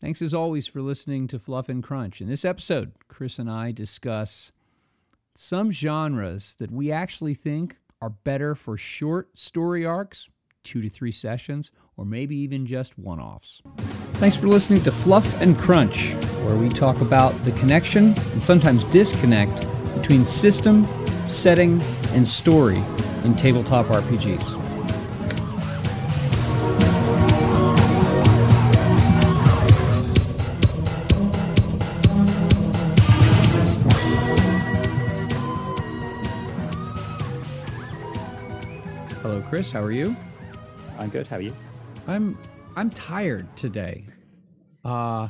Thanks as always for listening to Fluff and Crunch. In this episode, Chris and I discuss some genres that we actually think are better for short story arcs, two to three sessions, or maybe even just one offs. Thanks for listening to Fluff and Crunch, where we talk about the connection and sometimes disconnect between system, setting, and story in tabletop RPGs. Chris. How are you? I'm good. How are you? I'm I'm tired today. Uh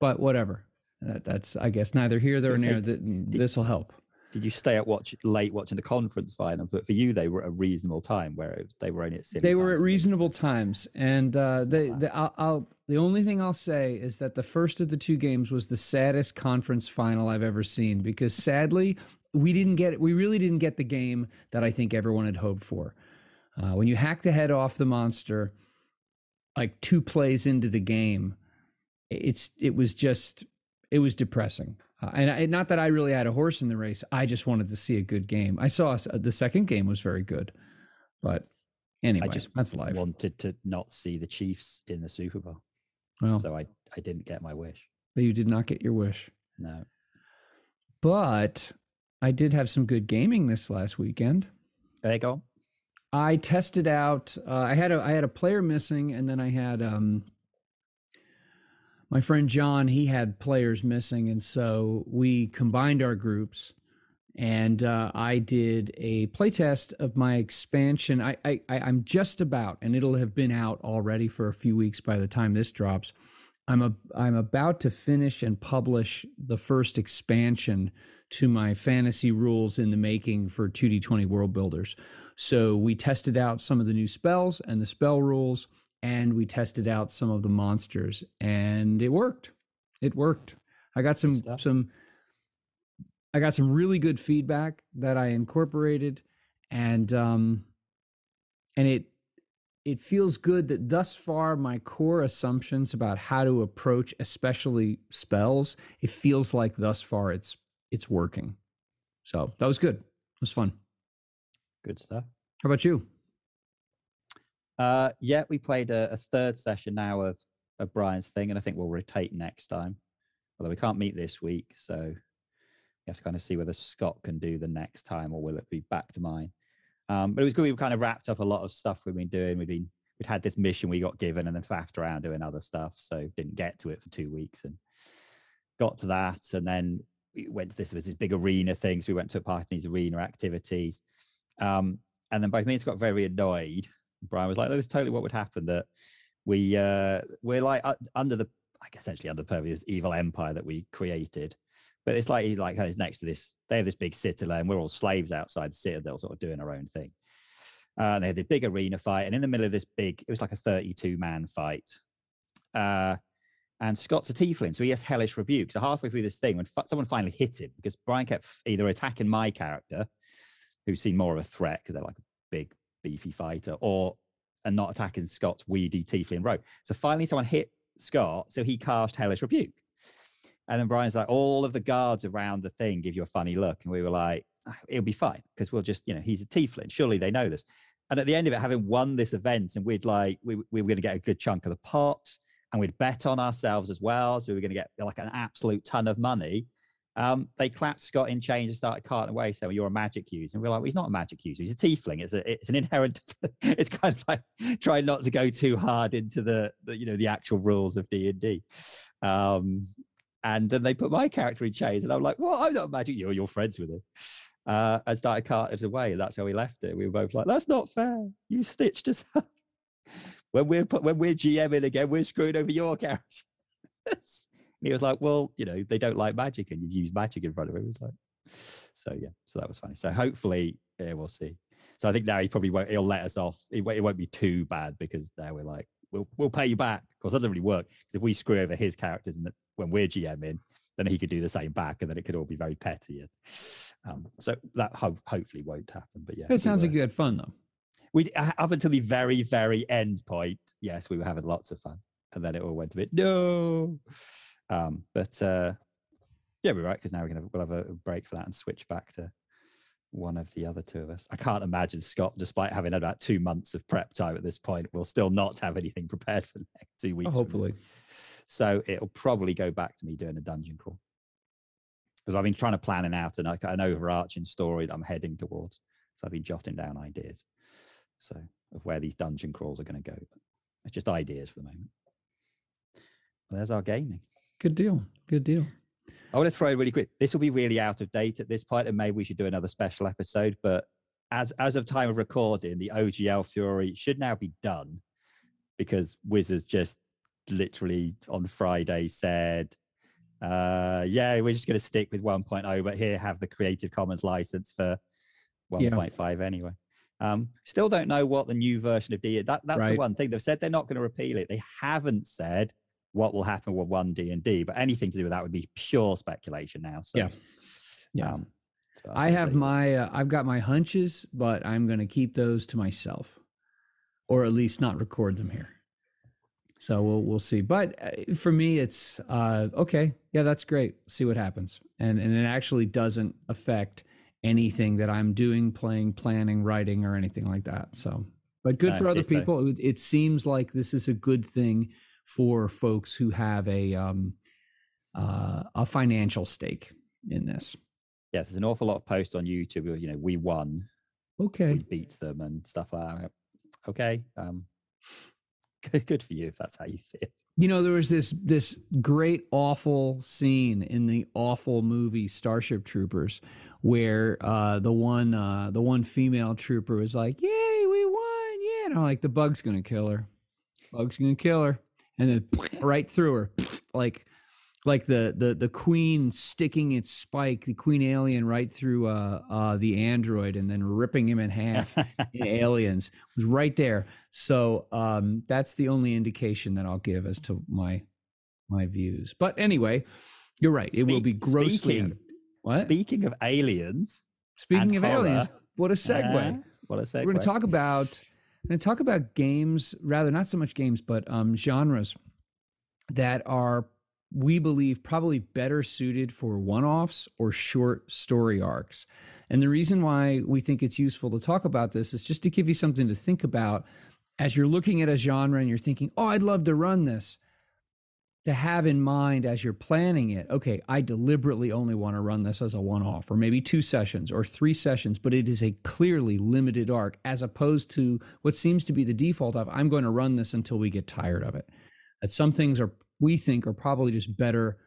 but whatever. That, that's I guess neither here nor there. This will help. Did you stay at watch late watching the conference final? But for you, they were at a reasonable time, whereas they were only at They were at reasonable times, and uh, they, they I'll, I'll the only thing I'll say is that the first of the two games was the saddest conference final I've ever seen because sadly we didn't get we really didn't get the game that I think everyone had hoped for. Uh, when you hack the head off the monster, like two plays into the game, it's it was just it was depressing. Uh, and I, not that I really had a horse in the race. I just wanted to see a good game. I saw the second game was very good, but anyway, I just that's life. Wanted to not see the Chiefs in the Super Bowl, well, so I I didn't get my wish. But You did not get your wish. No, but I did have some good gaming this last weekend. There you go. I tested out. Uh, I had a I had a player missing, and then I had um, my friend John. He had players missing, and so we combined our groups, and uh, I did a playtest of my expansion. I, I I'm just about, and it'll have been out already for a few weeks by the time this drops. I'm a I'm about to finish and publish the first expansion to my fantasy rules in the making for 2D20 World Builders. So we tested out some of the new spells and the spell rules, and we tested out some of the monsters, and it worked. It worked. I got some some I got some really good feedback that I incorporated, and um, and it it feels good that thus far my core assumptions about how to approach especially spells it feels like thus far it's it's working so that was good it was fun Good stuff. How about you? Uh, yeah, we played a, a, third session now of, of Brian's thing, and I think we'll rotate next time. Although we can't meet this week, so we have to kind of see whether Scott can do the next time, or will it be back to mine? Um, but it was good. We kind of wrapped up a lot of stuff we've been doing. We've been we'd had this mission we got given, and then faffed around doing other stuff, so didn't get to it for two weeks, and got to that, and then we went to this. There was this big arena thing, so we went to a part of these arena activities um, and then both me and Scott got very annoyed. Brian was like, "That was totally what would happen. That we uh, we're like uh, under the, guess essentially under the purview of this evil empire that we created." But it's like he like is next to this. They have this big citadel, and we're all slaves outside the citadel, sort of doing our own thing. Uh, they had the big arena fight, and in the middle of this big, it was like a 32 man fight. Uh, and Scott's a tiefling, so he has hellish rebuke. So halfway through this thing, when f- someone finally hit him, because Brian kept either attacking my character, who seem more of a threat because they're like a big, beefy fighter, or and not attacking Scott's weedy tiefling rogue. So finally, someone hit Scott, so he cast Hellish Rebuke. And then Brian's like, all of the guards around the thing give you a funny look. And we were like, ah, it'll be fine because we'll just, you know, he's a tiefling. Surely they know this. And at the end of it, having won this event, and we'd like, we, we were going to get a good chunk of the pot and we'd bet on ourselves as well. So we were going to get like an absolute ton of money. Um, they clapped Scott in chains and started carting away. So you're a magic user, and we're like, well, he's not a magic user. He's a tiefling. It's a, it's an inherent. it's kind of like trying not to go too hard into the, the you know the actual rules of D and D. Um, and then they put my character in chains, and I'm like, well, I'm not a magic. You're your friends with him. Uh, and started carting us away, and that's how we left it. We were both like, that's not fair. You stitched us up. when we're when we're GMing again, we're screwing over your character. He was like, well, you know, they don't like magic and you've used magic in front of him. He was like, so yeah, so that was funny. So hopefully, yeah, we'll see. So I think now he probably won't, he'll let us off. It, it won't be too bad because now we're like, we'll, we'll pay you back. Of course, that doesn't really work because if we screw over his characters and when we're GMing, then he could do the same back and then it could all be very petty. And, um, so that ho- hopefully won't happen. But yeah, it sounds we were, like you had fun though. We up until the very, very end point. Yes, we were having lots of fun. and then it all went a bit no. Um, but uh, yeah, we're right because now we're gonna we'll have a break for that and switch back to one of the other two of us. I can't imagine Scott, despite having had about two months of prep time at this point, will still not have anything prepared for the next two weeks. Oh, hopefully. So it'll probably go back to me doing a dungeon crawl because I've been trying to plan it out and like an overarching story that I'm heading towards. So I've been jotting down ideas. So of where these dungeon crawls are going to go. But it's just ideas for the moment. Well, there's our gaming. Good deal. Good deal. I want to throw really quick. This will be really out of date at this point, and maybe we should do another special episode. But as as of time of recording, the OGL Fury should now be done because Wizards just literally on Friday said, uh, "Yeah, we're just going to stick with 1.0, but here have the Creative Commons license for 1.5 yeah. anyway." Um, still don't know what the new version of D. That that's right. the one thing they've said they're not going to repeal it. They haven't said what will happen with one D and D, but anything to do with that would be pure speculation now. So, yeah, yeah. Um, so I, I have my uh, I've got my hunches, but I'm going to keep those to myself, or at least not record them here. So we'll we'll see. But uh, for me, it's uh, okay. Yeah, that's great. See what happens, and and it actually doesn't affect anything that I'm doing, playing, planning, writing, or anything like that. So, but good for other people. It, it seems like this is a good thing for folks who have a um, uh, a financial stake in this. Yes, there's an awful lot of posts on YouTube. You know, we won. Okay. We beat them and stuff like that. Okay. Um, good for you if that's how you feel. You know, there was this this great awful scene in the awful movie Starship Troopers, where uh, the one uh, the one female trooper was like, "Yay, we won! Yeah!" And I'm like, "The bug's gonna kill her. Bug's gonna kill her." And then right through her, like like the the the queen sticking its spike, the queen alien right through uh, uh, the android, and then ripping him in half. in aliens was right there. So um, that's the only indication that I'll give as to my my views. But anyway, you're right. Speak, it will be grossly. Speaking, what? Speaking of aliens. Speaking of horror, aliens, what a segue! Uh, what a segue! We're going to talk about To talk about games, rather not so much games, but um, genres that are, we believe, probably better suited for one offs or short story arcs. And the reason why we think it's useful to talk about this is just to give you something to think about as you're looking at a genre and you're thinking, oh, I'd love to run this to have in mind as you're planning it okay i deliberately only want to run this as a one-off or maybe two sessions or three sessions but it is a clearly limited arc as opposed to what seems to be the default of i'm going to run this until we get tired of it. That some things are we think are probably just better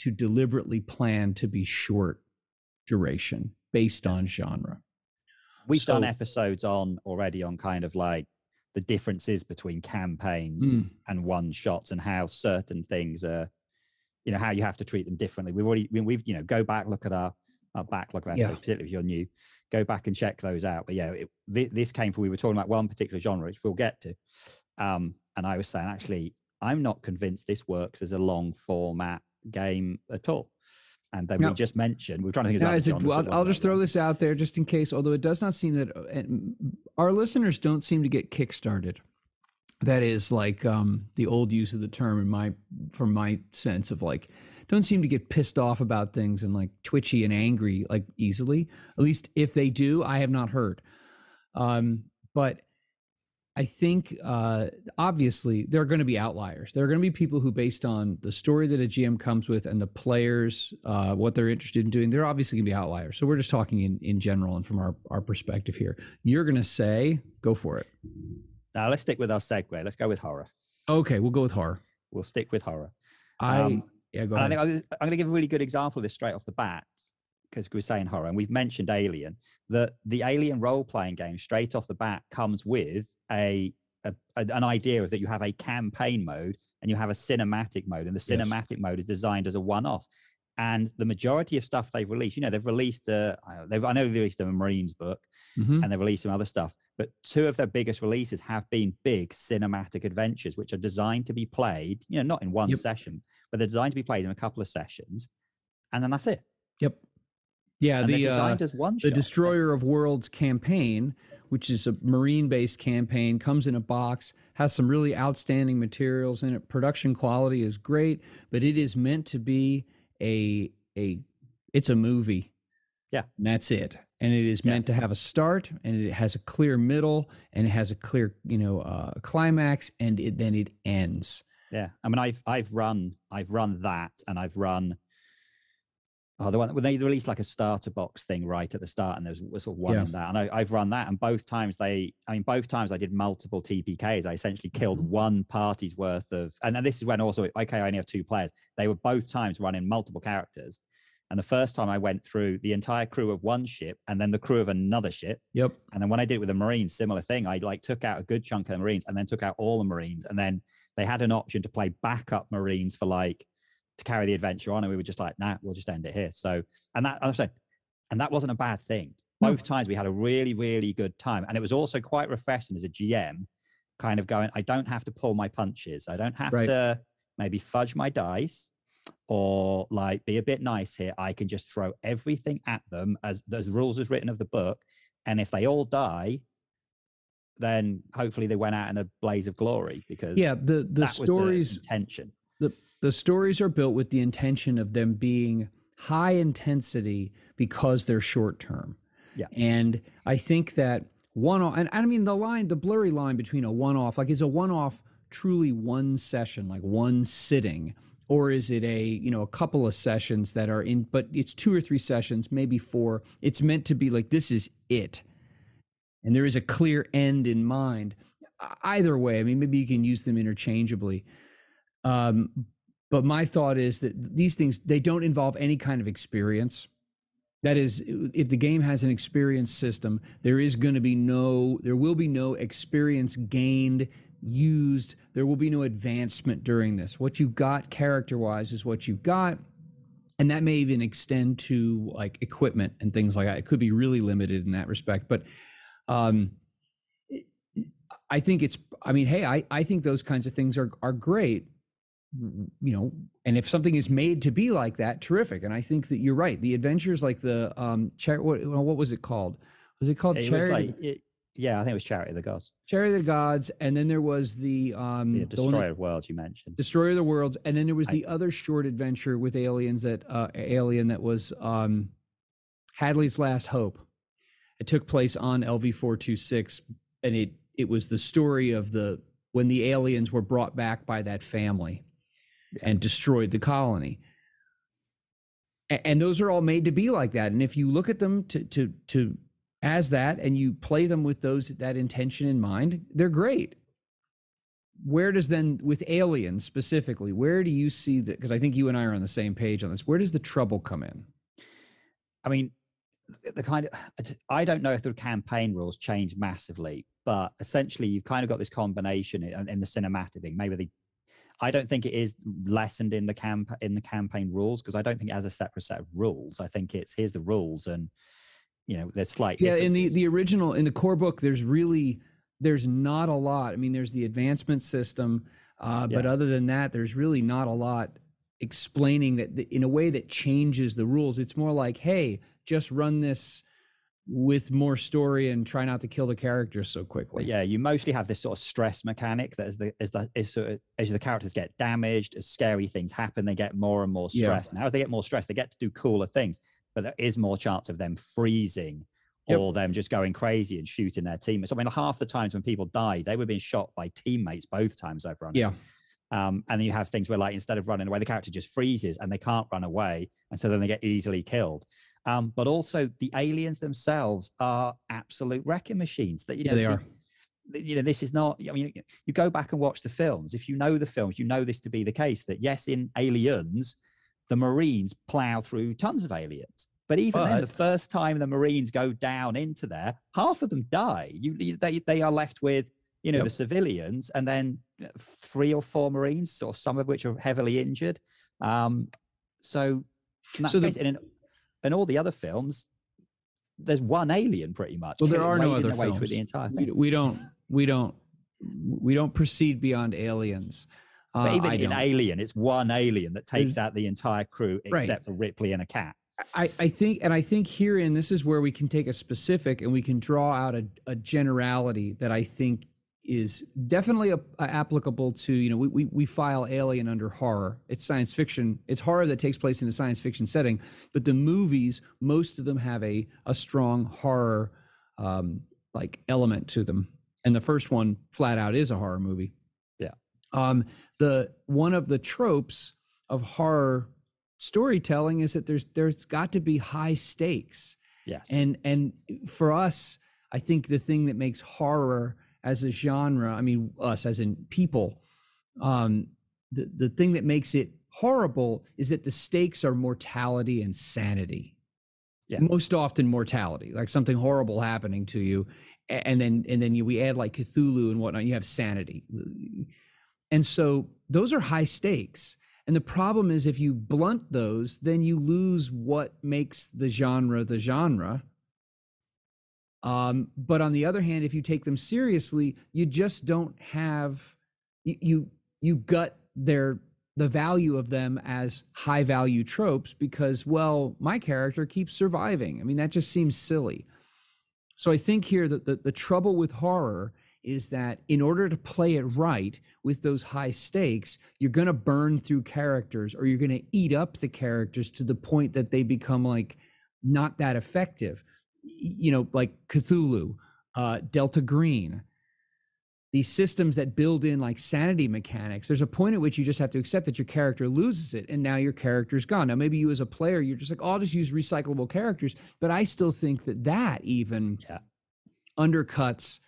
to deliberately plan to be short duration based on genre. We've so, done episodes on already on kind of like the differences between campaigns mm. and one shots and how certain things are you know how you have to treat them differently we've already we've you know go back look at our our backlog of episodes yeah. particularly if you're new go back and check those out but yeah it, this came from we were talking about one particular genre which we'll get to um and i was saying actually i'm not convinced this works as a long format game at all and then no. we just mentioned we're trying to think of yeah, well, I'll just throw this out there just in case. Although it does not seem that our listeners don't seem to get kickstarted. That is like um, the old use of the term in my from my sense of like don't seem to get pissed off about things and like twitchy and angry like easily. At least if they do, I have not heard. Um, but I think uh, obviously there are going to be outliers. There are going to be people who, based on the story that a GM comes with and the players, uh, what they're interested in doing, they're obviously going to be outliers. So we're just talking in, in general and from our, our perspective here. You're going to say, go for it. Now let's stick with our segue. Let's go with horror. Okay, we'll go with horror. We'll stick with horror. I um, yeah, go ahead. I think I'm going to give a really good example of this straight off the bat because we're saying horror and we've mentioned Alien. That the Alien role playing game straight off the bat comes with a, a, a, an idea of that you have a campaign mode and you have a cinematic mode, and the cinematic yes. mode is designed as a one-off. And the majority of stuff they've released, you know, they've released a, they've, I know they released a Marines book, mm-hmm. and they've released some other stuff. But two of their biggest releases have been big cinematic adventures, which are designed to be played, you know, not in one yep. session, but they're designed to be played in a couple of sessions, and then that's it. Yep. Yeah, and the uh, the Destroyer of Worlds campaign which is a marine based campaign, comes in a box, has some really outstanding materials in it. Production quality is great, but it is meant to be a a it's a movie. Yeah. And that's it. And it is meant to have a start and it has a clear middle and it has a clear, you know, uh, climax and it, then it ends. Yeah. I mean, I've, I've run, I've run that and I've run, oh, the one when they released like a starter box thing right at the start and there was, was sort of one Yeah. in that. And I, I've run that and both times they, I mean, both times I did multiple TPKs. I essentially killed Mm-hmm. one party's worth of, and then this is when also, okay, I only have two players. They were both times running multiple characters. And the first time I went through the entire crew of one ship and then the crew of another ship. Yep. And then when I did it with the Marines, similar thing. I like took out a good chunk of the Marines and then took out all the Marines. And then they had an option to play backup Marines for like to carry the adventure on. And we were just like, nah, we'll just end it here. So and that I'm saying, and that wasn't a bad thing. No. Both times we had a really, really good time. And it was also quite refreshing as a GM, kind of going, I don't have to pull my punches. I don't have Right. to maybe fudge my dice or like be a bit nice here. I can just throw everything at them as those rules is written of the book. And if they all die, then hopefully they went out in a blaze of glory because Yeah. The the stories the intention. The the stories are built with the intention of them being high intensity because they're short term. Yeah. And I think that one off and I mean the line the blurry line between a one off like is a one off truly one session like one sitting? Or is it a you know a couple of sessions that are in but it's two or three sessions maybe four. It's meant to be like this is it. And there is a clear end in mind. Either way i mean maybe you can use them interchangeably um, but my thought is that these things they don't involve any kind of experience. That is if the game has an experience system there is going to be no there will be no experience gained used there will be no advancement during this. What you got character wise is what you got and that may even extend to like equipment and things like that. It could be really limited in that respect but um i think it's i mean hey i i think those kinds of things are are great you know and if something is made to be like that terrific and i think that you're right the adventures like the um char- what, what was it called was it called It charity like, it, yeah, I think it was Charity of the Gods. charity of the gods and then there was the um The the that- Destroyer of Worlds you mentioned. Destroyer of the Worlds, and then there was I- the other short adventure with aliens that uh, Alien that was um, Hadley's Last Hope. It took place on LV four two six, and it it was the story of the when the aliens were brought back by that family and destroyed the colony. And those are all made to be like that. And if you look at them to to to as that, and you play them with those that intention in mind, they're great where does then with aliens specifically where do you see that because i think you and i are on the same page on this where does the trouble come in I mean, the kind of I don't know if the campaign rules change massively, but essentially you've kind of got this combination in, in the cinematic thing. Maybe the I don't think it is lessened in the camp in the campaign rules because I don't think it has a separate set of rules. I think it's here's the rules and you know there's slight yeah in the the original in the core book there's really there's not a lot. I mean there's the advancement system uh, but other than that there's really not a lot explaining that th- in a way that changes the rules. It's more like hey just run this with more story and try not to kill the characters so quickly yeah, you mostly have this sort of stress mechanic that as the as the as, sort of, as the characters get damaged, as scary things happen, they get more and more Yeah. stressed. Now, as they get more stressed, they get to do cooler things, but there is more chance of them freezing Yep. or them just going crazy and shooting their teammates. I mean, half the times when people died, they were being shot by teammates both times I've run. yeah Um, and then you have things where, like, instead of running away, the character just freezes and they can't run away. And so then they get easily killed. Um, but also, the aliens themselves are absolute wrecking machines. That you Yeah, know, they are. th- You know, this is not. I mean, you go back and watch the films. If you know the films, you know this to be the case. That yes, in Aliens, the Marines plow through tons of aliens. But even then, the first time the Marines go down into there, half of them die. You, they they are left with you know Yep. the civilians, and then uh, three or four Marines, or some of which are heavily injured. Um, so, in that So case, and in, in all the other films, there's one alien pretty much. Well, there are no other way through the entire we, thing. we don't we don't we don't proceed beyond aliens But Uh, even I in don't. Alien, it's one alien that takes out the entire crew Right. except for Ripley and a cat. I, I think, and I think herein, this is where we can take a specific and we can draw out a, a generality that I think is definitely a, a applicable to, you know, we, we, we file Alien under horror. It's science fiction. It's horror that takes place in a science fiction setting, but the movies, most of them have a, a strong horror um, like element to them. And the first one flat out is a horror movie. Yeah. Um, the one of the tropes of horror storytelling is that there's there's got to be high stakes. Yes. And and for us, I think the thing that makes horror as a genre, I mean us as in people, um, the, the thing that makes it horrible is that the stakes are mortality and sanity. Yeah. Most often mortality, like something horrible happening to you. And then and then you, we add like Cthulhu and whatnot, you have sanity. And so those are high stakes. And the problem is if you blunt those, then you lose what makes the genre the genre. Um, but on the other hand, if you take them seriously, you just don't have you you, gut their the value of them as high value tropes because well, my character keeps surviving. I mean, that just seems silly. So I think here that the, the trouble with horror is that in order to play it right with those high stakes, you're going to burn through characters or you're going to eat up the characters to the point that they become like not that effective. You know, like Cthulhu, uh, Delta Green, these systems that build in like sanity mechanics. There's a point at which you just have to accept that your character loses it and now your character's gone. Now, maybe you as a player, you're just like, oh, I'll just use recyclable characters. But I still think that that even Yeah. undercuts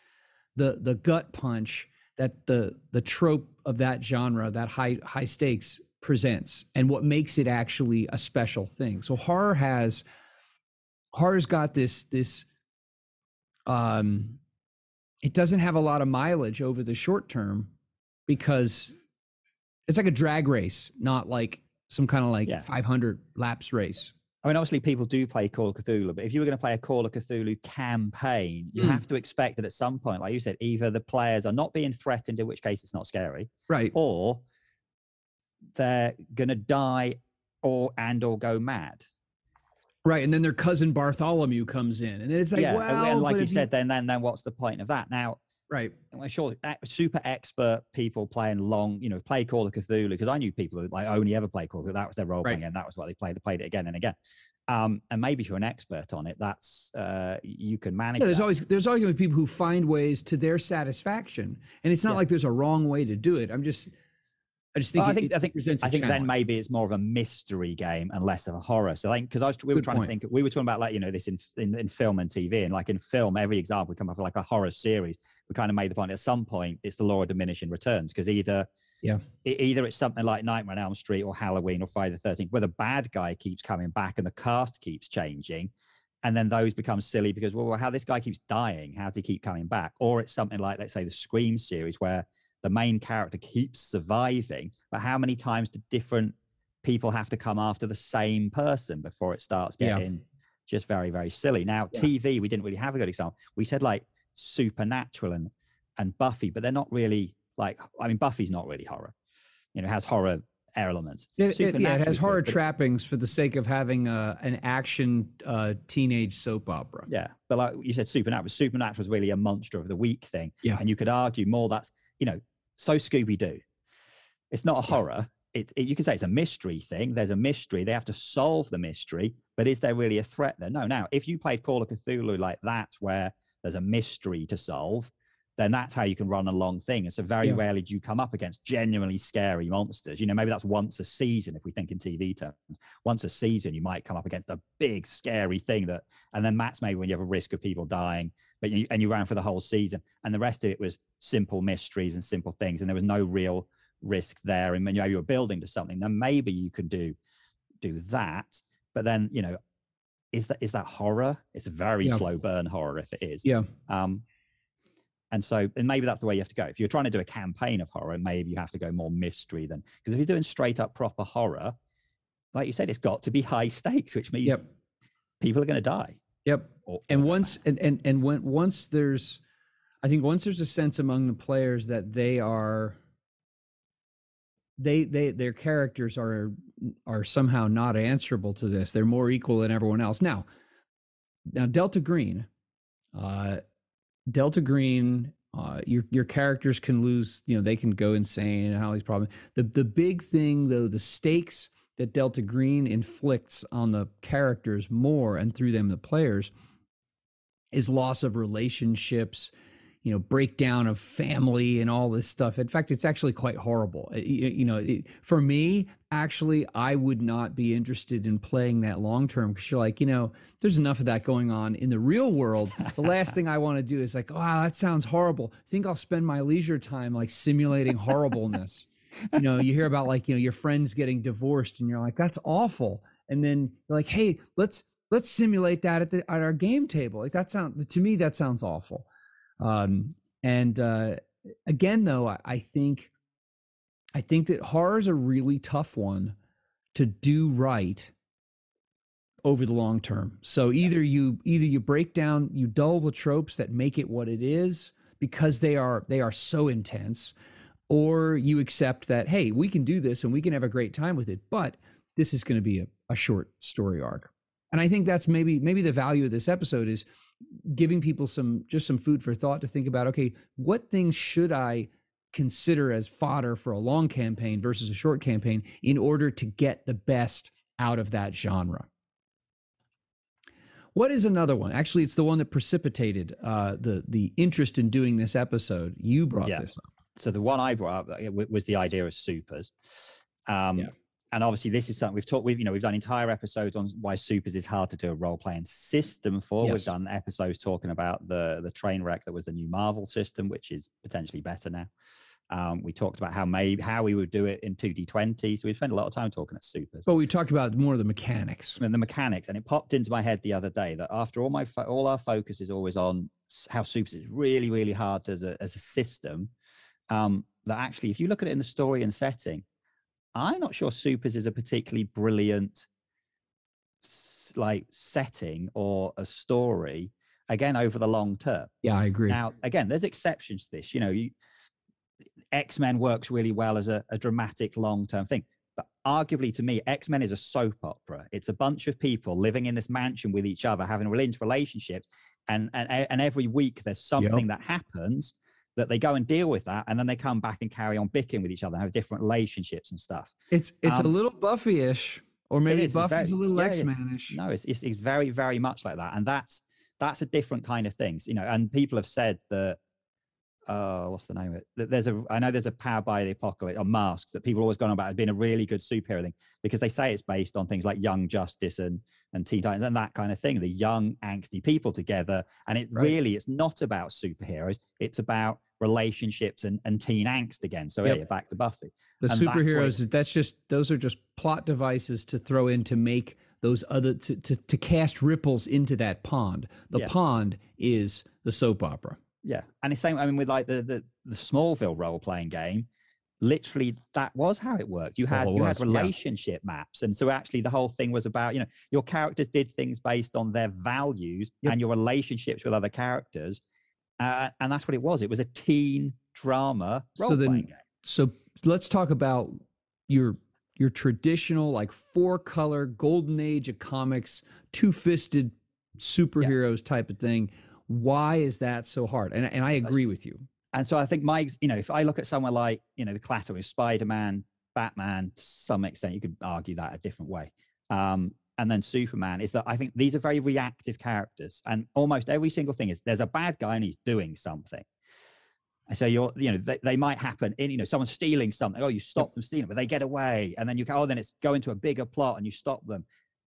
the the gut punch that the the trope of that genre, that high high stakes presents, and what makes it actually a special thing. So horror has horror's got this this um it doesn't have a lot of mileage over the short term because it's like a drag race, not like some kind of like Yeah. 500 laps race. I mean, obviously, people do play Call of Cthulhu, but if you were going to play a Call of Cthulhu campaign, you Mm. have to expect that at some point, like you said, either the players are not being threatened, in which case it's not scary, Right. or they're going to die or and or go mad. Right. And then their cousin Bartholomew comes in. And then it's like, yeah, and- like you said, then then then what's the point of that? Now, right. Sure e- super expert people playing long, you know, play Call of Cthulhu because I knew people who like only ever play Call of Cthulhu. That was their role playing Right. game. That was what they played. They played it again and again. Um, and maybe if you're an expert on it, that's uh, you can manage. Yeah, there's that. always there's always going to be people who find ways to their satisfaction, and it's not Yeah. like there's a wrong way to do it. I'm just, I just think Well, I think it I think I think then maybe it's more of a mystery game and less of a horror. So like because I was we were trying point. to think we were talking about like you know this in, in in film and TV and like in film every example we come up with like a horror series. We kind of made the point at some point it's the law of diminishing returns because either Yeah. e- either it's something like Nightmare on Elm Street or Halloween or Friday the Thirteenth where the bad guy keeps coming back and the cast keeps changing. And then those become silly because well, well, how this guy keeps dying, how does he keep coming back? Or it's something like, let's say, the Scream series where the main character keeps surviving, but how many times do different people have to come after the same person before it starts Yeah. getting just very, very silly? Now, Yeah. TV, we didn't really have a good example. We said like Supernatural and and Buffy, but they're not really like. I mean, Buffy's not really horror. You know, it has horror elements. It, it- yeah, it has is good, horror trappings for the sake of having a, an action uh, teenage soap opera. Yeah, but like you said, Supernatural. Supernatural is really a monster of the week thing. Yeah. and you could argue more that's you know so Scooby Doo. It's not a horror. It, it you can say it's a mystery thing. There's a mystery. They have to solve the mystery, but is there really a threat there? No. Now, if you played Call of Cthulhu like that, where there's a mystery to solve, then that's how you can run a long thing. And so very Yeah. rarely do you come up against genuinely scary monsters. You know, maybe that's once a season if we think in TV terms. Once a season, you might come up against a big scary thing that, and then that's maybe when you have a risk of people dying, but you and you ran for the whole season, and the rest of it was simple mysteries and simple things, and there was no real risk there. And when you, you were building to something, then maybe you can do do that. But then you know, is that is that horror? It's a very Yeah. slow burn horror if it is. Yeah. Um, and so, and maybe that's the way you have to go. If you're trying to do a campaign of horror, maybe you have to go more mystery than because if you're doing straight up proper horror, like you said, it's got to be high stakes, which means Yep. people are going to die. Yep. Or, and or once and, and and when once there's i think once there's a sense among the players that they are they they their characters are are somehow not answerable to this. They're more equal than everyone else. Now, now Delta Green, uh, Delta Green, uh, your your characters can lose. You know, they can go insane and how these problems. The the big thing though, the stakes that Delta Green inflicts on the characters more and through them the players is loss of relationships you know breakdown of family and all this stuff. In fact it's actually quite horrible. You, know for me actually i would not be interested in playing that long term because you're like you know there's enough of that going on in the real world. The last thing i want to do is like wow that sounds horrible. I think i'll spend my leisure time like simulating horribleness you know you hear about like you know your friends getting divorced and you're like that's awful. And then you're like hey let's let's simulate that at the at our game table. Like that sounds to me that sounds awful. Um, and uh, again, though, I, I think I think that horror is a really tough one to do right over the long term. So either you either you break down, you dull the tropes that make it what it is because they are they are so intense, or you accept that hey, we can do this and we can have a great time with it, but this is going to be a, a short story arc. And I think that's maybe maybe the value of this episode is giving people some just some food for thought to think about okay what things should i consider as fodder for a long campaign versus a short campaign in order to get the best out of that genre what is another one actually it's the one that precipitated uh, the the interest in doing this episode you brought yeah. this up so the one i brought up uh, was the idea of supers. Um, yeah. and obviously this is something we've talked we've you know we've done entire episodes on why supers is hard to do a role playing system for. Yes. we've done episodes talking about the the train wreck that was the new marvel system which is potentially better now. Um, we talked about how maybe how we would do it in 2d20 so we spent a lot of time talking at supers. But we talked about more of the mechanics. And the mechanics and it popped into my head the other day that after all my fo- all our focus is always on how supers is really really hard as a as a system um, that actually if you look at it in the story and setting I'm not sure Supers is a particularly brilliant like setting or a story again over the long term. Yeah, I agree. Now, again, there's exceptions to this. You know, you, X Men works really well as a, a dramatic long term thing. But arguably, to me, X Men is a soap opera. It's a bunch of people living in this mansion with each other, having relationships, and and and every week there's something yep. that happens that they go and deal with that and then they come back and carry on bickering with each other and have different relationships and stuff. It's it's um, a little Buffy-ish, or maybe Buffy's very, a little yeah, X-Man-ish. No, it's, it's, it's very very much like that, and that's that's a different kind of things, you know. And people have said that uh, what's the name of it? That there's a, I know there's a Powered by the Apocalypse or Masks that people always gone on about as being a really good superhero thing because they say it's based on things like Young Justice and and Teen Titans and that kind of thing. The young angsty people together, and it right. really it's not about superheroes. It's about relationships and, and teen angst again. So yep. yeah, back to Buffy. The and superheroes that's, that's just those are just plot devices to throw in to make those other to to, to cast ripples into that pond. The yeah. pond is the soap opera. Yeah, and the same. I mean, with like the the, the Smallville role playing game, literally that was how it worked. You had you had relationship yeah. maps, and so actually the whole thing was about you know your characters did things based on their values yep. and your relationships with other characters, uh, and that's what it was. It was a teen drama role playing game. So let's talk about your your traditional like four color golden age of comics, two fisted superheroes yeah. type of thing why is that so hard? And, and I agree with you. And so I think my you know, if I look at somewhere like, you know, the classic with Spider-Man, Batman, to some extent, you could argue that a different way. Um, and then Superman is that I think these are very reactive characters. And almost every single thing is there's a bad guy and he's doing something. And so you're, you know, they, they might happen in, you know, someone's stealing something. Oh, you stop them stealing, but they get away. And then you go, oh, then it's go into a bigger plot and you stop them.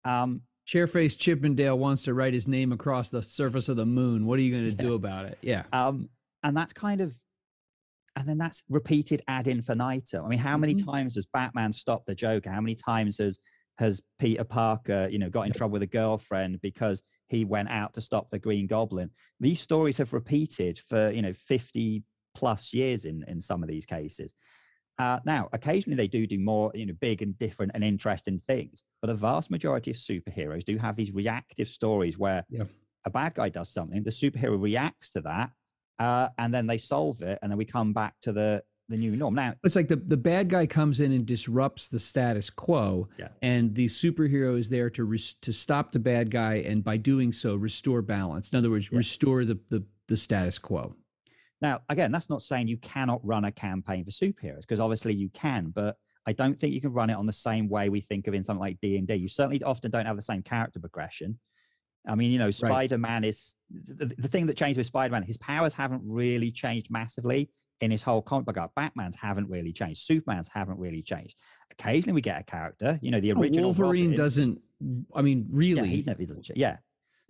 Um, Chairface Chippendale wants to write his name across the surface of the moon. What are you going to yeah. do about it? Yeah. Um, and that's kind of, and then that's repeated ad infinitum. I mean, how many mm-hmm. times has Batman stopped the Joker? How many times has has Peter Parker, you know, got in trouble with a girlfriend because he went out to stop the Green Goblin? These stories have repeated for you know fifty plus years in in some of these cases. Uh, now, occasionally they do do more, you know, big and different and interesting things, but the vast majority of superheroes do have these reactive stories where yeah. a bad guy does something, the superhero reacts to that, uh, and then they solve it, and then we come back to the the new norm. Now it's like the, the bad guy comes in and disrupts the status quo, Yeah. and the superhero is there to to stop the bad guy, and by doing so, restore balance. In other words, Yeah. restore the, the the status quo. Now, again, that's not saying you cannot run a campaign for superheroes because obviously you can, but I don't think you can run it on the same way we think of in something like D and D. You certainly often don't have the same character progression. I mean, you know, Spider-Man is the, the thing that changed with Spider-Man. His powers haven't really changed massively in his whole comic book. arc. Batman's haven't really changed. Superman's haven't really changed. Occasionally, we get a character. You know, the original Wolverine Robin- doesn't. I mean, really, Yeah, he never doesn't. change. Yeah,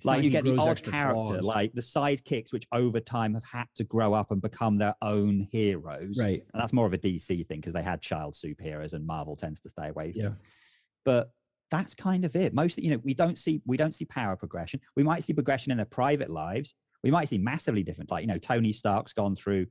like you get the odd character, claws. like the sidekicks, which over time have had to grow up and become their own heroes. right. And that's more of a DC thing because they had child superheroes, and Marvel tends to stay away from. Yeah. But that's kind of it. Mostly, you know, we don't see we don't see power progression. We might see progression in their private lives. We might see massively different. Like you know, Tony Stark's gone through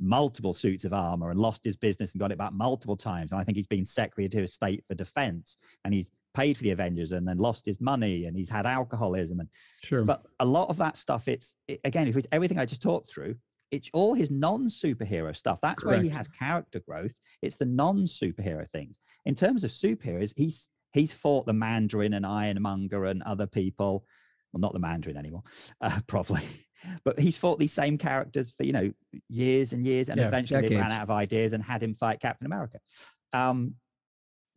multiple suits of armor and lost his business and got it back multiple times. And I think he's been Secretary of State for Defense, and he's paid for the Avengers and then lost his money, and he's had alcoholism and Sure. but a lot of that stuff it's it, again if everything i just talked through it's all his non-superhero stuff that's where he has character growth it's the non-superhero things in terms of superheroes he's he's fought the mandarin and Iron Monger and other people. Well not the mandarin anymore uh, probably. But he's fought these same characters for you know years and years and Yeah, eventually they ran out of ideas and had him fight captain america. Um,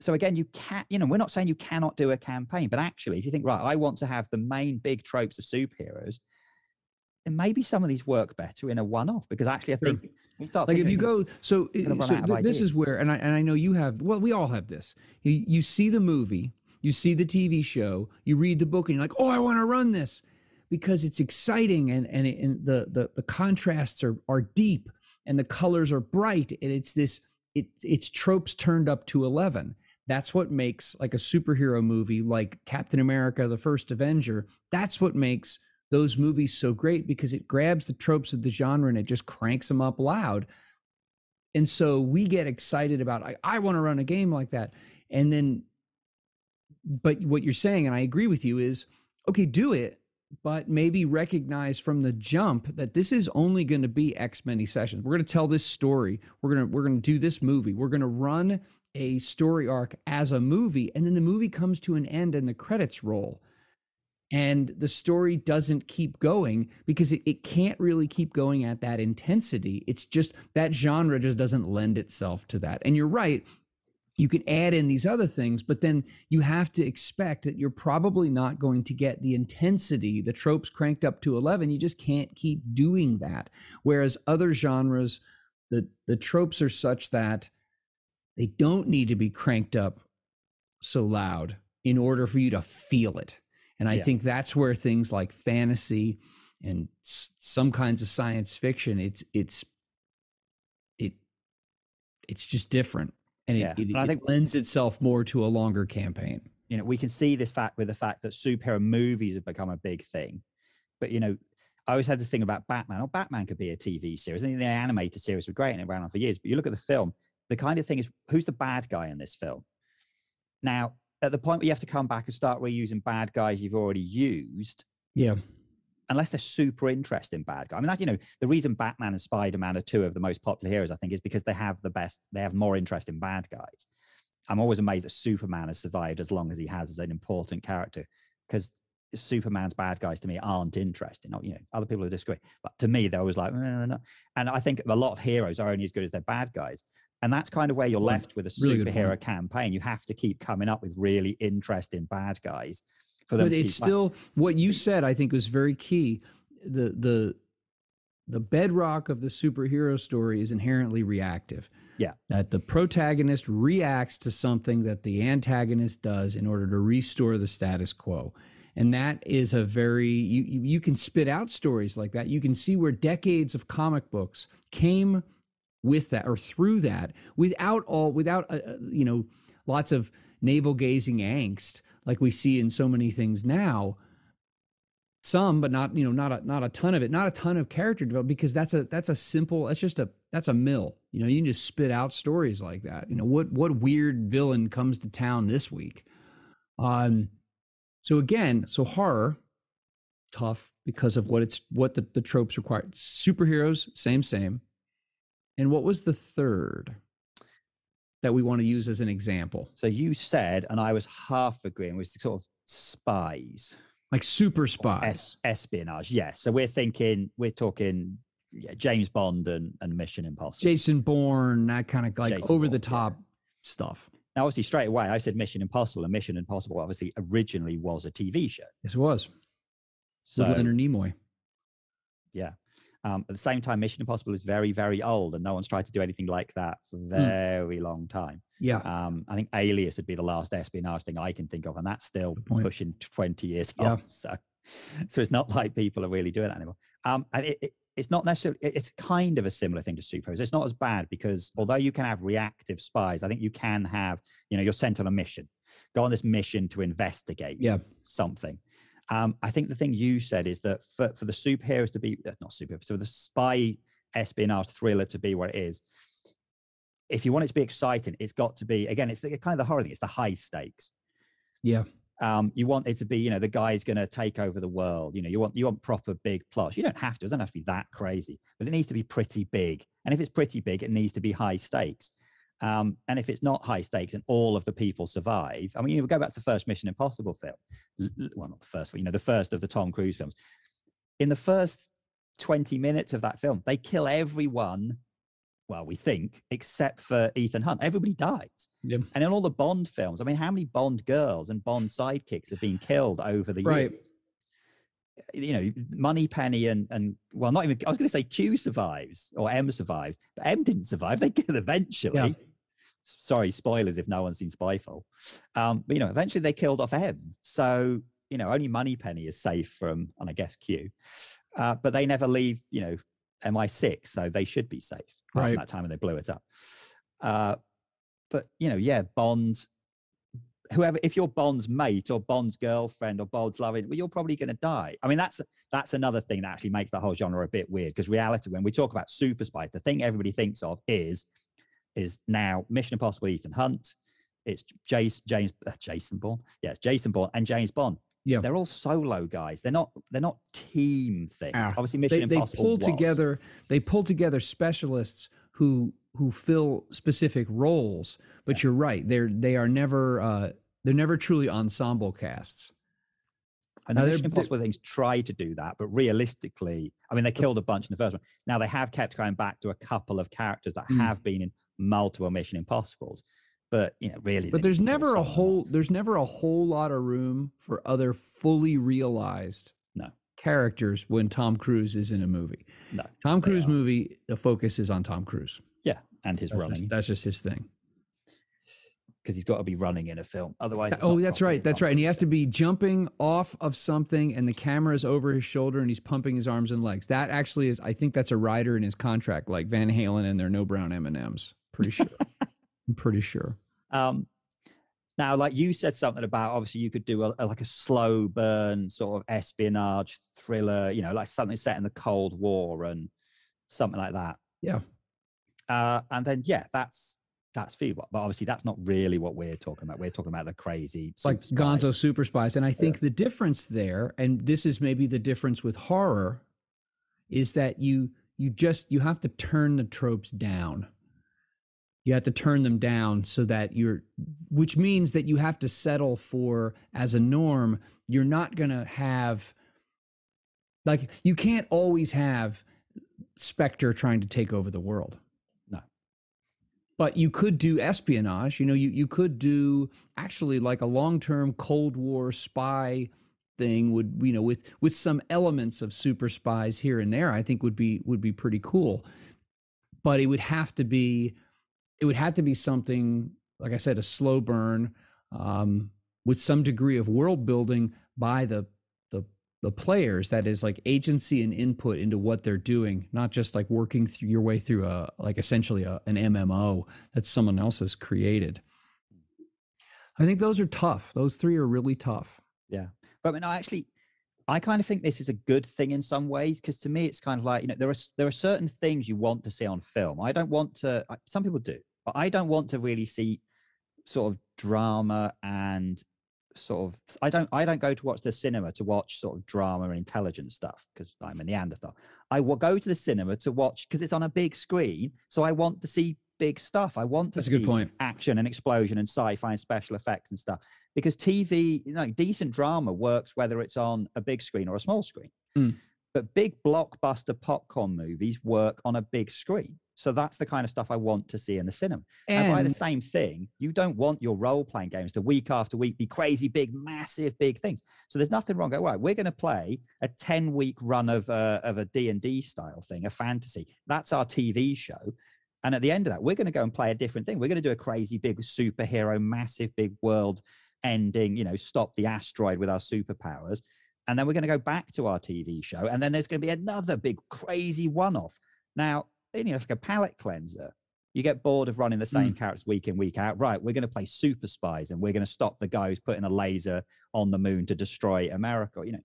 so again, you can't, you know, we're not saying you cannot do a campaign, but actually, if you think, right, I want to have the main big tropes of superheroes, then maybe some of these work better in a one-off because actually, I Sure. think we start like if you go so, gonna uh, so th- this is where and I, and I know you have well we all have this. You, you see the movie you see the tv show you read the book and you're like oh i want to run this because it's exciting and and, it, and the, the the contrasts are are deep and the colors are bright and it's this it it's tropes turned up to 11 that's what makes like a superhero movie like captain america the first avenger that's what makes those movies so great because it grabs the tropes of the genre and it just cranks them up loud. And so we get excited about i, I want to run a game like that. And then but what you're saying and i agree with you is okay do it but maybe recognize from the jump that this is only going to be x many sessions. We're going to tell this story. We're going to we're going to do this movie. We're going to run a story arc as a movie. And then the movie comes to an end and the credits roll and the story doesn't keep going because it, it can't really keep going at that intensity. It's just that genre just doesn't lend itself to that. And you're right you can add in these other things but then you have to expect that you're probably not going to get the intensity the tropes cranked up to 11 you just can't keep doing that. Whereas other genres the the tropes are such that they don't need to be cranked up so loud in order for you to feel it and I Yeah. think that's where things like fantasy and s- some kinds of science fiction, it's it's it it's just different, and it, Yeah, it, and I it think- lends itself more to a longer campaign. you know, we can see this fact with the fact that superhero movies have become a big thing. But you know, I always had this thing about Batman. Oh, Batman could be a TV series. I think the animated series were great and it ran on for years. But you look at the film, the kind of thing is who's the bad guy in this film? Now, at the point where you have to come back and start reusing bad guys you've already used, Yeah, unless they're super interesting bad guy. I mean, that's you know, the reason Batman and Spider Man are two of the most popular heroes, I think, is because they have the best, they have more interesting bad guys. I'm always amazed that Superman has survived as long as he has as an important character because Superman's bad guys to me aren't interesting. You know, other people will disagree, but to me, they're always like, "Eh, not." and I think a lot of heroes are only as good as their bad guys. And that's kind of where you're left with a Really superhero campaign. You have to keep coming up with really interesting bad guys for them but it's still what you said. I think was very key. The the the bedrock of the superhero story is inherently reactive. Yeah. That the protagonist reacts to something that the antagonist does in order to restore the status quo. And that is a very you you can spit out stories like that. You can see where decades of comic books came with that or through that without all without uh, uh, you know lots of navel gazing angst like we see in so many things now. Some but not you know not a not a ton of it not a ton of character development because that's a that's a simple that's just a that's a mill. You know you can just spit out stories like that. You know what what weird villain comes to town this week? Um so again so horror tough because of what it's what the, the tropes require. Superheroes same same And what was the third that we want to use as an example? So you said, and I was half agreeing, was sort of spies, like super es- spies. espionage. Yes. So we're thinking, we're talking yeah, James Bond and, and Mission Impossible. Jason Bourne, that kind of like Jason over the Bourne, yeah. top stuff. Now, obviously, straight away, I said Mission Impossible, and Mission Impossible obviously originally was a TV show. Yes, it was So with Leonard Nimoy. Yeah. Um, at the same time, Mission Impossible is very, very old, and no one's tried to do anything like that for a Hmm. very long time. Yeah. Um, I think Alias would be the last espionage thing I can think of, and that's still pushing 20 years Yeah. old. So, so it's not like people are really doing it anymore. Um, and it, it, it's not necessarily, it's kind of a similar thing to superheroes. It's not as bad because although you can have reactive spies, I think you can have, you know, you're sent on a mission, go on this mission to investigate Yeah. something. Um, I think the thing you said is that for, for the superheroes to be, uh, not superheroes, so the spy espionage thriller to be where it is, if you want it to be exciting, it's got to be, again, it's the, kind of the horror thing, it's the high stakes. Yeah. Um, you want it to be, you know, the guy's going to take over the world. You know, you want you want proper big plots. You don't have to. It doesn't have to be that crazy, but it needs to be pretty big. And if it's pretty big, it needs to be high stakes. Um, and if it's not high stakes and all of the people survive, I mean, you know, go back to the first Mission Impossible film. Well, not the first, but you know, the first of the Tom Cruise films. In the first 20 minutes of that film, they kill everyone, well, we think, except for Ethan Hunt. Everybody dies. Yeah. And in all the Bond films, I mean, how many Bond girls and Bond sidekicks have been killed over the Right. years? You know, Moneypenny and and well, not even I was going to say Q survives or M survives, but M didn't survive. They kill eventually. Yeah. Sorry, spoilers if no one's seen Skyfall. Um, but you know, eventually they killed off M. So you know, only Moneypenny is safe from, and I guess Q. Uh, but they never leave. You know, MI6, so they should be safe. Right. That time and they blew it up. Uh, but you know, yeah, Bond. whoever if you're Bond's mate or Bond's girlfriend or Bond's loving, well, you're probably going to die. I mean, that's that's another thing that actually makes the whole genre a bit weird because reality, when we talk about super spies, the thing everybody thinks of is is now Mission Impossible, Ethan Hunt, it's James James uh, Jason Bourne, yeah, it's Jason Bourne and James Bond. Yeah. they're all solo guys. They're not they're not team things. Ah, Obviously, Mission They, they pull was. together. They pull together specialists who who fill specific roles. But you're right. They're they are never uh, they're never truly ensemble casts. And Now, Mission Impossible things try to do that, but realistically, I mean, they killed a bunch in the first one. Now they have kept going back to a couple of characters that Mm. have been in multiple Mission Impossibles, but you know, really. But there's need to kill never a whole there's never a whole lot of room for other fully realized No. characters when Tom Cruise is in a movie. No, Tom Cruise are. movie, the focus is on Tom Cruise. yeah, and his That's running just, that's just his thing. because he's got to be running in a film, otherwise. Oh, that's right. That's right. And he has to be jumping off of something, and the camera is over his shoulder, and he's pumping his arms and legs. That actually is. I think that's a rider in his contract, like Van Halen and their no brown M and M's. Pretty sure. I'm pretty sure. Um, now, like you said something about obviously you could do a, a- like a slow burn sort of espionage thriller, you know, like something set in the Cold War and something like that. Yeah. Uh, and then yeah, that's that's feasible. But obviously, that's not really what we're talking about. We're talking about the crazy like. Gonzo Super Spies. And I think the difference there, and this is maybe the difference with horror, is that you you just you have to turn the tropes down. You have to turn them down so that you're which means that you have to settle for as a norm, you're not gonna have like you can't always have Spectre trying to take over the world No. but you could do espionage you know you, you could do actually like a long-term cold war spy thing would you know with with some elements of super spies here and there i think would be would be pretty cool but it would have to be it would have to be something like i said a slow burn um, with some degree of world building by the the the players that is like agency and input into what they're doing not just like working through your way through a like essentially a, an mmo that someone else has created i think those are tough those three are really tough Yeah, But I mean, I actually, I kind of think this is a good thing in some ways because to me, it's kind of like you know there are there are certain things you want to see on film. I don't want to. I- Some people do, but I don't want to really see sort of drama and sort of I don't I don't go to watch the cinema to watch sort of drama and intelligent stuff because I'm a Neanderthal. I will go to the cinema to watch because it's on a big screen, so I want to see big stuff. I want to That's a see good point. action and explosion and sci-fi and special effects and stuff because TV, you know, decent drama works whether it's on a big screen or a small screen. Mm. But big blockbuster popcorn movies work on a big screen. So that's the kind of stuff I want to see in the cinema. And, by the same thing, you don't want your role playing games to week after week be crazy, big, massive, big things. So there's nothing wrong. Go, right, we're going to play a 10 week run of a, of a D&D style thing, a fantasy. That's our TV show. And at the end of that, we're going to go and play a different thing. We're going to do a crazy, big superhero, massive, big world ending, you know, stop the asteroid with our superpowers. And then we're going to go back to our TV show. And then there's going to be another big, crazy one off. Now, you know, it's like a palate cleanser. You get bored of running the same characters week in, week out. Right, we're going to play super spies and we're going to stop the guy who's putting a laser on the moon to destroy America. You know,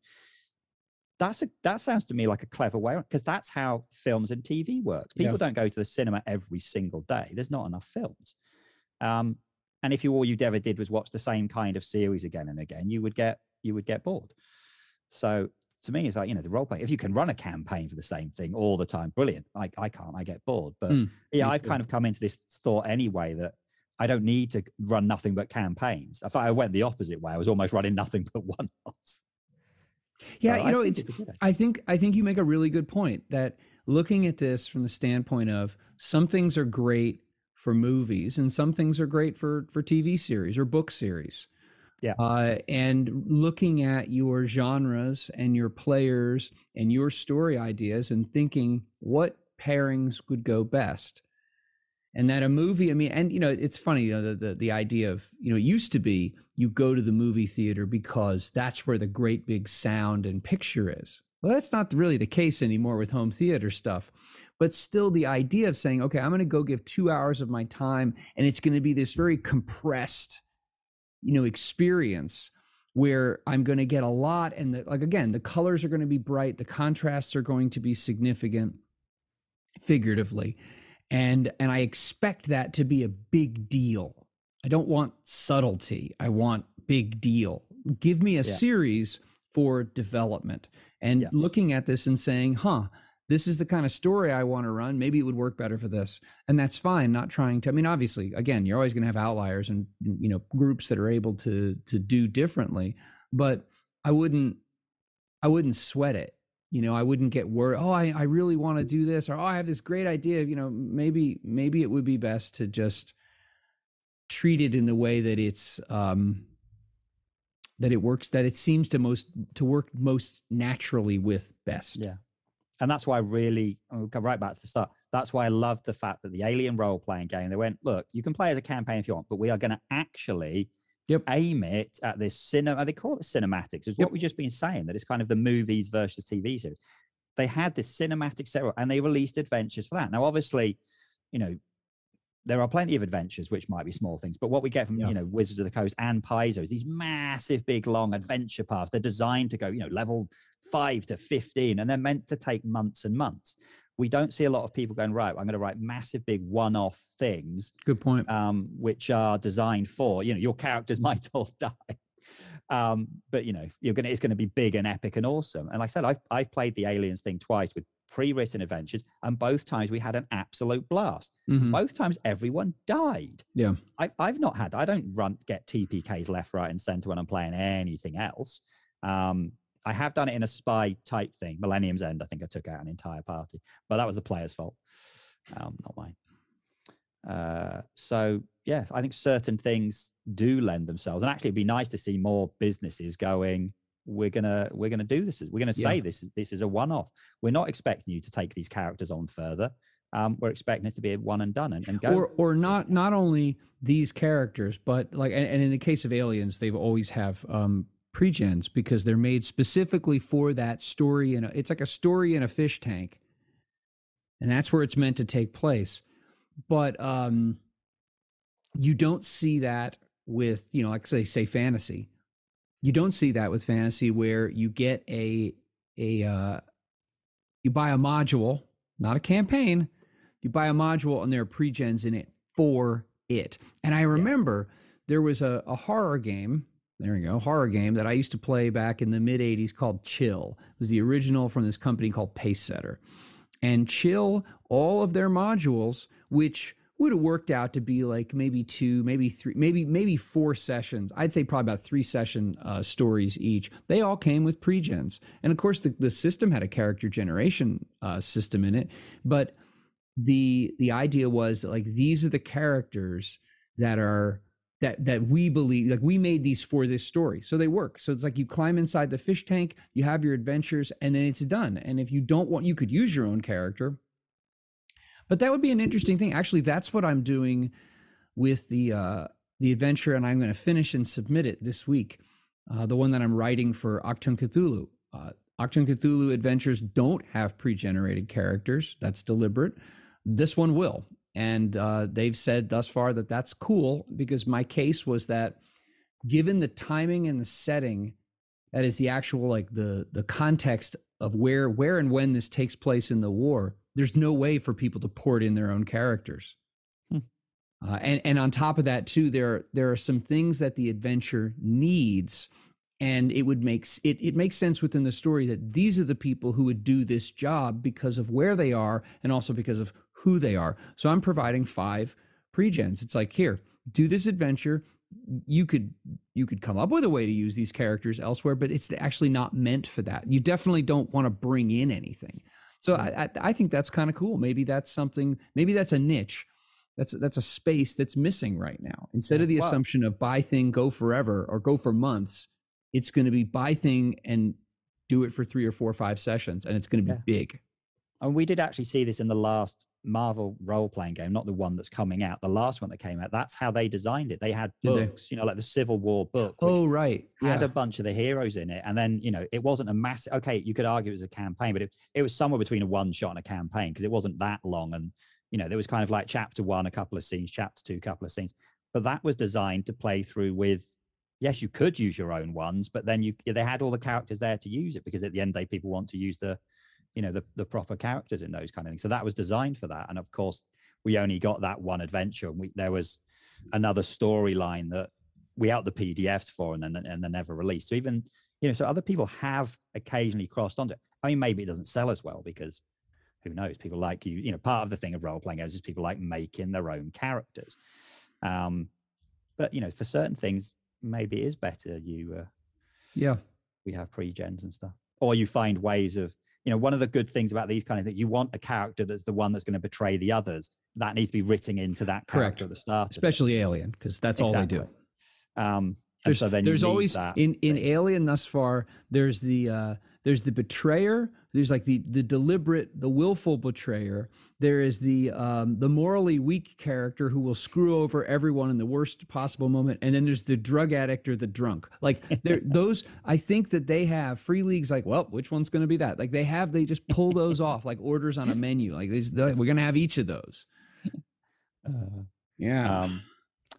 that's a that sounds to me like a clever way because that's how films and TV works. People Yeah. don't go to the cinema every single day. There's not enough films. Um, and if you all you'd ever did was watch the same kind of series again and again, you would get you would get bored. So to me, it's like you know the role play. If you can run a campaign for the same thing all the time, brilliant. I I can't. I get bored. But Mm, yeah, I've too. kind of come into this thought anyway that I don't need to run nothing but campaigns. I thought I went the opposite way. I was almost running nothing but one offs. yeah, So you know, it's a good idea. I think I think you make a really good point that looking at this from the standpoint of some things are great for movies and some things are great for for TV series or book series. Yeah. Uh, and looking at your genres and your players and your story ideas and thinking what pairings would go best. And that a movie, I mean, and you know, it's funny, you know, the, the the idea of, you know, it used to be you go to the movie theater because that's where the great big sound and picture is. Well, that's not really the case anymore with home theater stuff. But still, the idea of saying, okay, I'm going to go give two hours of my time and it's going to be this very compressed, you know, experience where I'm going to get a lot. And the, like, again, the colors are going to be bright, the contrasts are going to be significant figuratively. And, and I expect that to be a big deal. I don't want subtlety. I want big deal. Give me a Yeah. series for development and Yeah. looking at this and saying, huh, this is the kind of story I want to run. Maybe it would work better for this. And that's fine. Not trying to, I mean, obviously, again, you're always going to have outliers and, you know, groups that are able to, to do differently, but I wouldn't, I wouldn't sweat it. You know, I wouldn't get worried. Oh, I, I really want to do this, or oh, I have this great idea. You know, maybe maybe it would be best to just treat it in the way that it's um, that it works. That it seems to most to work most naturally with best. Yeah. And that's why I really, I'll go right back to the start. That's why I love the fact that the Alien role playing game, they went, look, you can play as a campaign if you want, but we are going to actually Yep. aim it at this cinema. They call it cinematics. It's Yep. what we've just been saying, that it's kind of the movies versus TV series. They had this cinematic setup and they released adventures for that. Now, obviously, you know, there are plenty of adventures which might be small things, but what we get from Yeah. you know Wizards of the Coast and Paizo is these massive, big, long adventure paths. They're designed to go, you know, level five to fifteen, and they're meant to take months and months. We don't see a lot of people going right. I'm going to write massive, big, one-off things, Good point. um, which are designed for you know your characters might all die, um, but you know you're gonna it's going to be big and epic and awesome. And like I said, I've I've played the Aliens thing twice with pre-written adventures, and both times we had an absolute blast Mhm. both times everyone died. Yeah. I've, I've not had, I don't run, get TPKs left, right, and center when I'm playing anything else. Um, I have done it in a spy type thing. Millennium's End, I think I took out an entire party, but that was the player's fault, um, not mine. Uh, so yeah, I think certain things do lend themselves, and actually, it'd be nice to see more businesses going. We're gonna we're gonna do this. We're gonna say Yeah. this is this is a one off. We're not expecting you to take these characters on further. Um, we're expecting it to be a one and done and, and go. or or not not only these characters but like and, and in the case of aliens they've always have um pre-gens because they're made specifically for that story and it's like a story in a fish tank and that's where it's meant to take place but um you don't see that with you know like say say fantasy you don't see that with fantasy where you get a a uh you buy a module not a campaign you buy a module and there are pre-gens in it for it. And I remember there was a, a horror game there we go, horror game that I used to play back in the mid 80s called Chill. It was the original from this company called Pacesetter. And Chill, all of their modules, which would have worked out to be like maybe two, maybe three, maybe maybe four sessions. I'd say probably about three session uh, stories each. They all came with pregens, and of course the, the system had a character generation uh, system in it. But the the idea was that like these are the characters that are that that we believe like we made these for this story so they work so it's like you climb inside the fish tank you have your adventures and then it's done and if you don't want you could use your own character but that would be an interesting thing. Actually that's what i'm doing with the uh the adventure and i'm going to finish and submit it this week. Uh, the one that i'm writing for Achtung Cthulhu. Uh, Cthulhu adventures don't have pre-generated characters. That's deliberate. This one will. And uh, they've said thus far that that's cool because my case was that given the timing and the setting, that is the actual like the the context of where where and when this takes place in the war. There's no way for people to port in their own characters. Hmm. Uh, and and on top of that too, there there are some things that the adventure needs, and it would make it it makes sense within the story that these are the people who would do this job because of where they are and also because of who they are. So I'm providing five pregens. It's like here, do this adventure. You could you could come up with a way to use these characters elsewhere, but it's actually not meant for that. You definitely don't want to bring in anything. So I, I, I think that's kind of cool. Maybe that's something. Maybe that's a niche. That's that's a space that's missing right now. Instead of the wow. assumption of buy thing, go forever, or go for months, it's going to be buy thing and do it for three or four or five sessions, and it's going to be yeah. big. And we did actually see this in the last Marvel role playing game, not the one that's coming out, the last one that came out. That's how they designed it. They had books, they? you know, like the Civil War book. Oh, right. Had a bunch of the heroes in it. And then, you know, it wasn't a massive, okay, you could argue it was a campaign, but it, it was somewhere between a one shot and a campaign because it wasn't that long. And, you know, there was kind of like chapter one, a couple of scenes, chapter two, a couple of scenes. But that was designed to play through with yes, you could use your own ones, but then you they had all the characters there to use it because at the end of the day, people want to use the you know the, the proper characters in those kind of things. So that was designed for that. And of course we only got that one adventure. And we, there was another storyline that we out the pdfs for and then and then never released. So even you know so other people have occasionally crossed onto it. I mean maybe it doesn't sell as well because who knows? People like you you know part of the thing of role playing games is people like making their own characters. Um but you know for certain things maybe it is better you uh yeah. we have pre-gens and stuff. Or you find ways of you know one of the good things about these kind of things you want a character that's the one that's going to betray the others that needs to be written into that character Correct. at the start especially alien because that's exactly. all they do um there's, so there's always in in alien thus far there's the uh there's the betrayer there's like the the deliberate the willful betrayer. There is the um the morally weak character who will screw over everyone in the worst possible moment. And then there's the drug addict or the drunk. Like there those i think that they have Free League's like well which one's going to be that? Like they have they just pull those off like orders on a menu. Like we're going to have each of those. Uh, yeah. um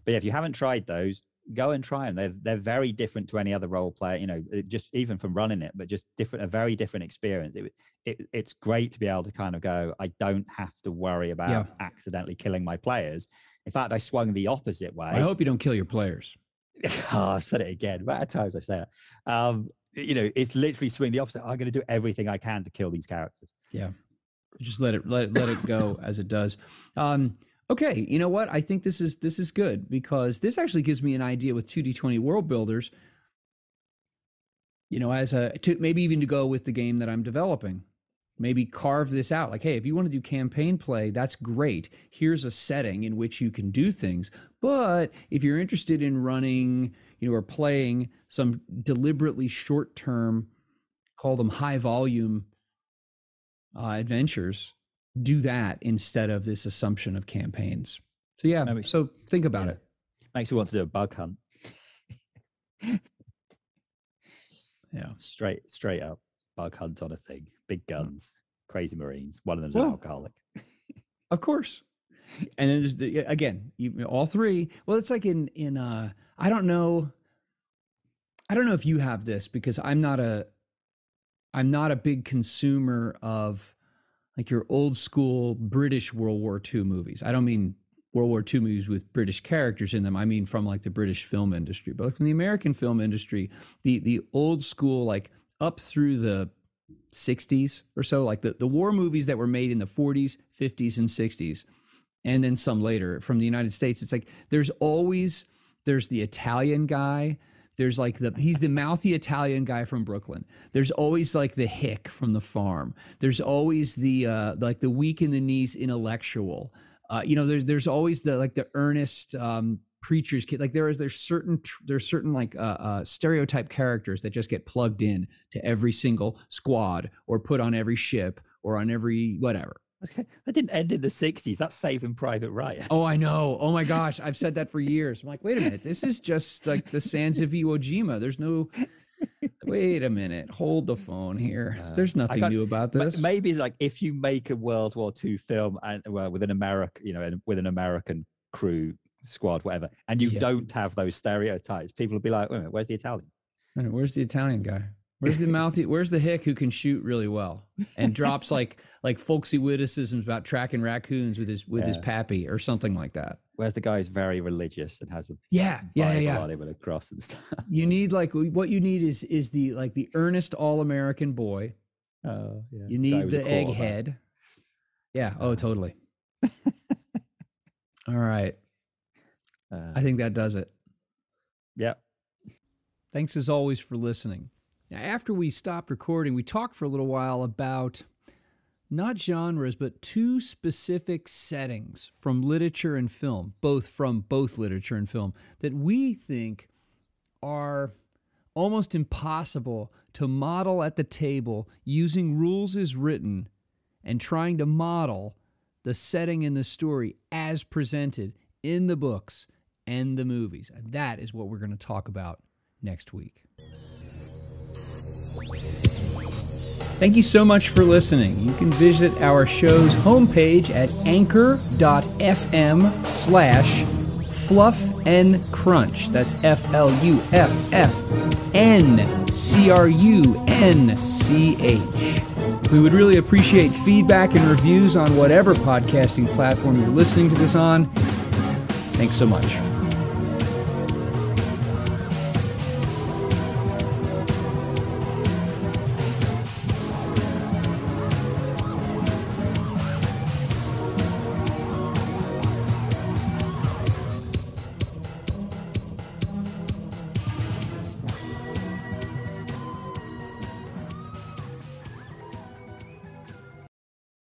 but yeah, if you haven't tried those go and try them. They're they're very different to any other role player. You know, just even from running it, but just different, a very different experience. It, it it's great to be able to kind of go. I don't have to worry about yeah. accidentally killing my players. In fact, I swung the opposite way. I hope you don't kill your players. oh, I said it again. What times I say that. Um, you know, it's literally swing the opposite. I'm going to do everything I can to kill these characters. Yeah, just let it let it, let it go as it does. Um, okay, you know what? I think this is this is good because this actually gives me an idea with 2D20 world builders. You know, as a to maybe even to go with the game that I'm developing. Maybe carve this out. Like, hey, if you want to do campaign play, that's great. Here's a setting in which you can do things. But if you're interested in running, you know, or playing some deliberately short term, call them high volume uh, adventures, do that instead of this assumption of campaigns. So yeah, so think about yeah. it. Makes me want to do a bug hunt. yeah, straight straight up bug hunt on a thing. Big guns, crazy marines. One of them's well, an alcoholic. of course. And then there's the, again, you, all three. Well, it's like in in uh I don't know. I don't know if you have this because I'm not a I'm not a big consumer of like your old school British World War II movies. I don't mean World War II movies with British characters in them. I mean, from like the British film industry, but from the American film industry, the the old school, like up through the 60s or so, like the, the war movies that were made in the 40s, 50s, and 60s, and then some later from the United States. It's like there's always there's the Italian guy. There's like the he's the mouthy Italian guy from Brooklyn. There's always like the hick from the farm. There's always the uh, like the weak in the knees intellectual uh, you know, there's there's always the like the earnest um, preacher's kid. Like there is there's certain there's certain like uh, uh, stereotype characters that just get plugged in to every single squad or put on every ship or on every whatever. That didn't end in the 60s. That's Saving Private Ryan. Oh, I know. Oh my gosh. I've said that for years. I'm like, wait a minute. This is just like the Sands of Iwo Jima. There's no Wait a minute. Hold the phone here. Uh, There's nothing new about this. Maybe it's like if you make a World War II film and well, with an American, you know, with an American crew squad, whatever, and you yeah. don't have those stereotypes, people will be like, Wait a minute, where's the Italian? Where's the Italian guy? Where's the mouthy? Where's the hick who can shoot really well and drops like like folksy witticisms about tracking raccoons with his with yeah. his pappy or something like that? Whereas the guy is very religious and has the yeah yeah yeah, yeah. with a cross and stuff. You need like what you need is is the like the earnest all American boy. Oh yeah. You need the egghead. Yeah. Oh, totally. all right. Uh, I think that does it. Yep. Thanks as always for listening. Now, after we stopped recording, we talked for a little while about not genres, but two specific settings from literature and film, both from both literature and film, that we think are almost impossible to model at the table using rules as written and trying to model the setting in the story as presented in the books and the movies. And that is what we're going to talk about next week. Thank you so much for listening. You can visit our show's homepage at anchor.fm slash fluff and crunch. That's F L U F F N C R U N C H. We would really appreciate feedback and reviews on whatever podcasting platform you're listening to this on. Thanks so much.